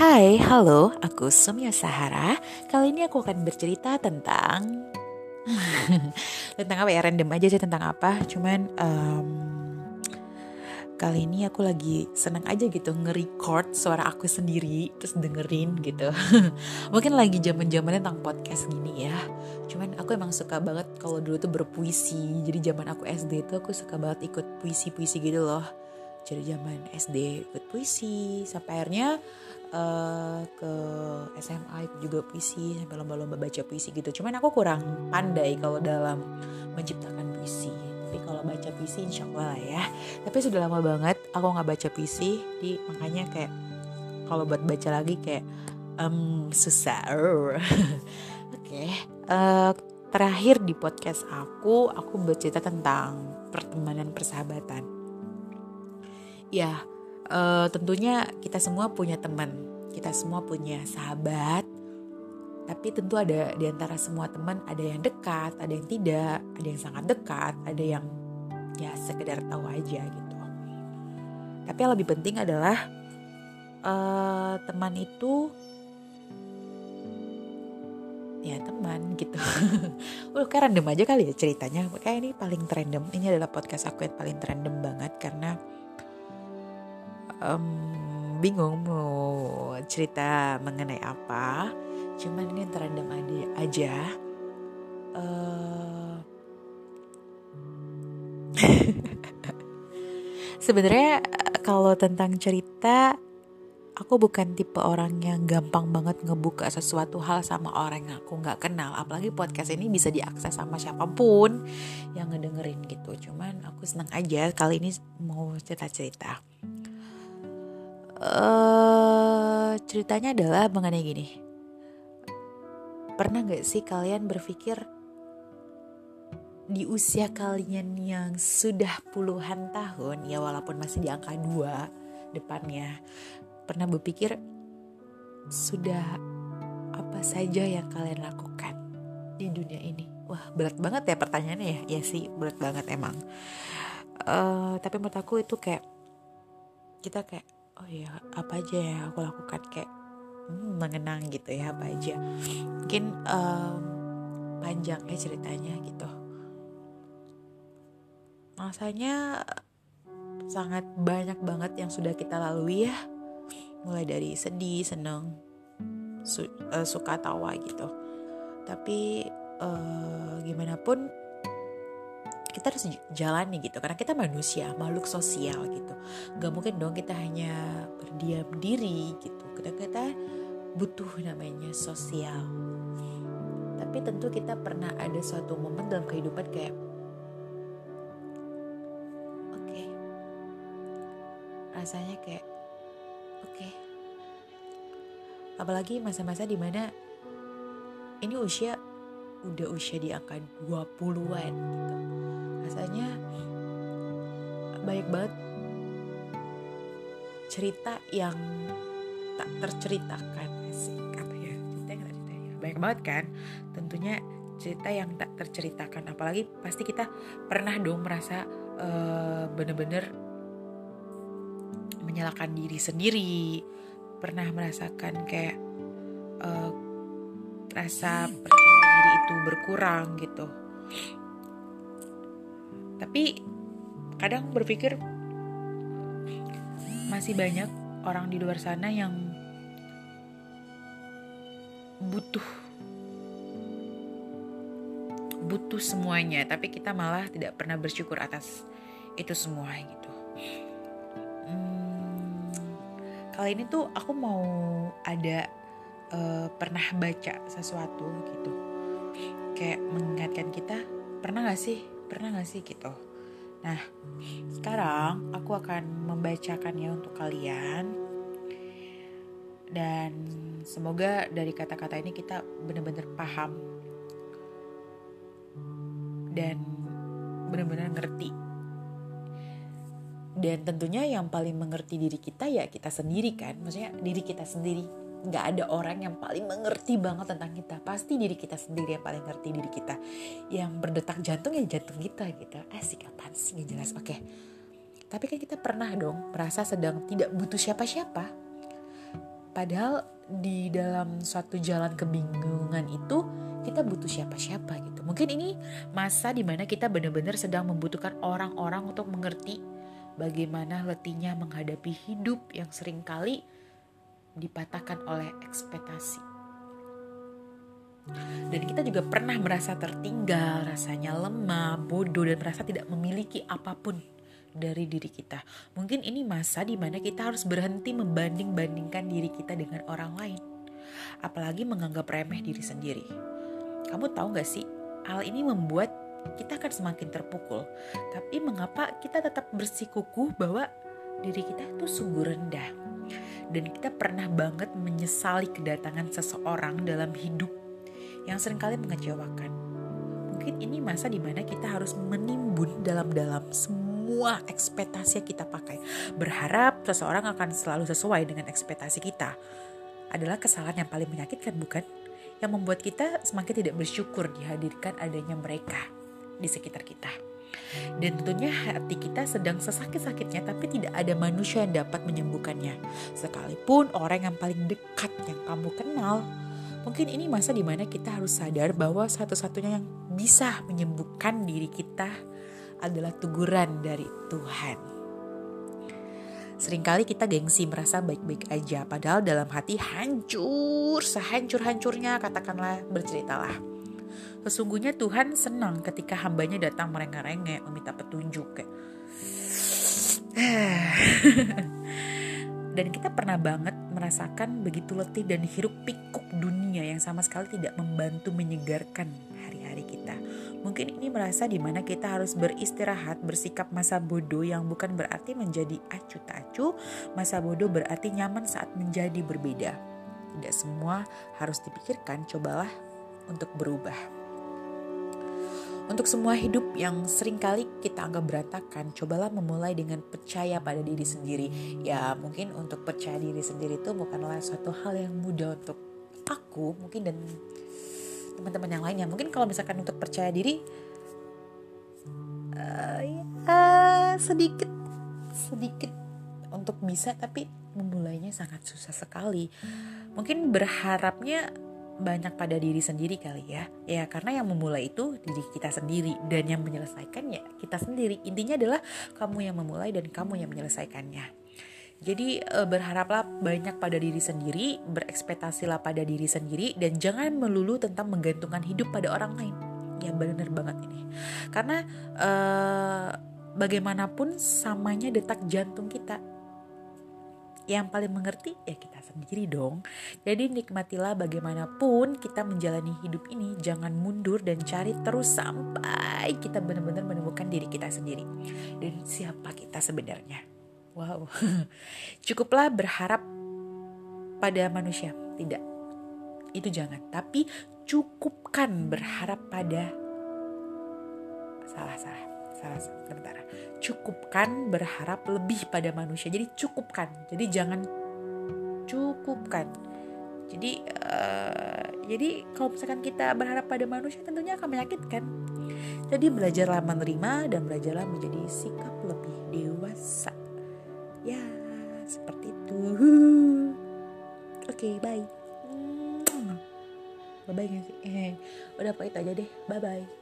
Hai, halo, aku Sumya Sahara. Kali ini aku akan bercerita tentang tentang apa ya? Random aja sih tentang apa. Cuman um, kali ini aku lagi seneng aja gitu nge-record suara aku sendiri terus dengerin gitu. Mungkin lagi zaman-zamannya tentang podcast gini ya. Cuman aku emang suka banget kalau dulu tuh berpuisi. Jadi zaman aku SD tuh aku suka banget ikut puisi-puisi gitu loh. Jadi zaman SD ikut puisi sampai akhirnya uh, ke SMA ikut juga puisi sampai lomba-lomba baca puisi gitu. Cuman aku kurang pandai kalau dalam menciptakan puisi tapi kalau baca puisi insya Allah lah ya tapi sudah lama banget aku nggak baca puisi di makanya kayak kalau buat baca lagi kayak um, susah oke okay. uh, eh, terakhir di podcast aku aku bercerita tentang pertemanan persahabatan ya uh, tentunya kita semua punya teman kita semua punya sahabat tapi tentu ada di antara semua teman ada yang dekat, ada yang tidak, ada yang sangat dekat, ada yang ya sekedar tahu aja gitu. Tapi yang lebih penting adalah uh, teman itu ya teman gitu. Udah kayak random aja kali ya ceritanya. Kayak ini paling random. Ini adalah podcast aku yang paling random banget karena um, bingung mau cerita mengenai apa. Cuman ini terendam aja. Uh, sebenarnya kalau tentang cerita aku bukan tipe orang yang gampang banget ngebuka sesuatu hal sama orang yang aku nggak kenal. Apalagi podcast ini bisa diakses sama siapa pun yang ngedengerin gitu. Cuman aku senang aja kali ini mau cerita cerita uh, ceritanya adalah mengenai gini. Pernah gak sih kalian berpikir di usia kalian yang sudah puluhan tahun ya walaupun masih di angka dua depannya pernah berpikir sudah apa saja yang kalian lakukan di dunia ini? Wah berat banget ya pertanyaannya ya. Ya sih berat banget emang. Uh, tapi menurut aku itu kayak kita kayak oh ya apa aja ya aku lakukan? Kayak hmm, mengenang gitu ya apa aja. Mungkin um, panjang ya ceritanya gitu. Rasanya sangat banyak banget yang sudah kita lalui ya. Mulai dari sedih seneng su uh, suka tawa gitu. Tapi uh, gimana pun kita harus jalani gitu. Karena kita manusia makhluk sosial gitu. Gak mungkin dong kita hanya berdiam diri gitu. Kita kita butuh namanya sosial. Tapi tentu kita pernah ada suatu momen dalam kehidupan kayak oke. Okay, rasanya kayak oke. Okay. apalagi masa-masa di mana ini usia udah usia di angka 20-an gitu rasanya banyak banget cerita yang tak terceritakan sih apa ya cerita yang ya banyak banget kan? Tentunya cerita yang tak terceritakan. Apalagi pasti kita pernah dong merasa uh, bener-bener menyalahkan diri sendiri. Pernah merasakan kayak uh, rasa percaya diri itu berkurang gitu tapi kadang berpikir masih banyak orang di luar sana yang butuh butuh semuanya. Tapi kita malah tidak pernah bersyukur atas itu semua gitu. Hmm, kali ini tuh aku mau ada uh, pernah baca sesuatu gitu. Kayak mengingatkan kita pernah gak sih pernah gak sih gitu? Nah sekarang aku akan membacakannya untuk kalian. Dan semoga dari kata-kata ini kita benar-benar paham. Dan benar-benar ngerti. Dan tentunya yang paling mengerti diri kita ya kita sendiri kan? Maksudnya diri kita sendiri nggak ada orang yang paling mengerti banget tentang kita. Pasti diri kita sendiri yang paling ngerti diri kita. Yang berdetak jantung ya jantung kita gitu. Asik apaan sih? Nggak jelas. Oke. Tapi kan kita pernah dong merasa sedang tidak butuh siapa-siapa. Padahal di dalam suatu jalan kebingungan itu kita butuh siapa-siapa gitu. Mungkin ini masa di mana kita benar-benar sedang membutuhkan orang-orang untuk mengerti bagaimana letihnya menghadapi hidup yang sering kali dipatahkan oleh ekspektasi. Dan kita juga pernah merasa tertinggal, rasanya lemah, bodoh, dan merasa tidak memiliki apa pun dari diri kita. Mungkin ini masa di mana kita harus berhenti membanding-bandingkan diri kita dengan orang lain. Apalagi menganggap remeh diri sendiri. Kamu tahu gak sih, hal ini membuat kita akan semakin terpukul. Tapi mengapa kita tetap bersikukuh bahwa diri kita itu sungguh rendah. Dan kita pernah banget menyesali kedatangan seseorang dalam hidup yang sering kali mengecewakan. Mungkin ini masa di mana kita harus menimbun dalam-dalam semua ekspektasi yang kita pakai. Berharap seseorang akan selalu sesuai dengan ekspektasi kita. Adalah kesalahan yang paling menyakitkan bukan? Yang membuat kita semakin tidak bersyukur dihadirkan adanya mereka di sekitar kita. Dan tentunya hati kita sedang sesakit-sakitnya tapi tidak ada manusia yang dapat menyembuhkannya. Sekalipun orang yang paling dekat yang kamu kenal Mungkin ini masa di mana kita harus sadar bahwa satu-satunya yang bisa menyembuhkan diri kita adalah teguran dari Tuhan. Seringkali kita gengsi merasa baik-baik aja, padahal dalam hati hancur, sehancur-hancurnya katakanlah berceritalah. Sesungguhnya Tuhan senang ketika hambanya datang merengek-rengek meminta petunjuk kayak. dan kita pernah banget merasakan begitu letih dan hiruk pikuk dunia yang sama sekali tidak membantu menyegarkan hari-hari kita. Mungkin ini merasa di mana kita harus beristirahat, bersikap masa bodoh yang bukan berarti menjadi acu tak acu, masa bodoh berarti nyaman saat menjadi berbeda. Tidak semua harus dipikirkan, cobalah untuk berubah. Untuk semua hidup yang sering kali kita anggap berantakan, cobalah memulai dengan percaya pada diri sendiri. Ya, mungkin untuk percaya diri sendiri itu bukanlah suatu hal yang mudah untuk aku, mungkin dan teman-teman yang lainnya mungkin kalau misalkan untuk percaya diri uh, ya sedikit sedikit untuk bisa tapi memulainya sangat susah sekali mungkin berharapnya banyak pada diri sendiri kali ya ya karena yang memulai itu diri kita sendiri dan yang menyelesaikannya kita sendiri intinya adalah kamu yang memulai dan kamu yang menyelesaikannya jadi e, berharaplah banyak pada diri sendiri, berekspektasilah pada diri sendiri dan jangan melulu tentang menggantungkan hidup pada orang lain. Ya benar banget ini. Karena e, bagaimanapun samanya detak jantung kita. Yang paling mengerti ya kita sendiri dong. Jadi nikmatilah bagaimanapun kita menjalani hidup ini, jangan mundur dan cari terus sampai kita benar-benar menemukan diri kita sendiri dan siapa kita sebenarnya. Wow, cukuplah berharap pada manusia. Tidak, itu jangan. Tapi cukupkan berharap pada salah salah salah sebentar. Cukupkan berharap lebih pada manusia. Jadi cukupkan. Jadi jangan cukupkan. Jadi uh, jadi kalau misalkan kita berharap pada manusia tentunya akan menyakitkan. Jadi belajarlah menerima dan belajarlah menjadi sikap lebih dewasa ya seperti itu oke okay, bye bye bye sih udah apa itu aja deh bye bye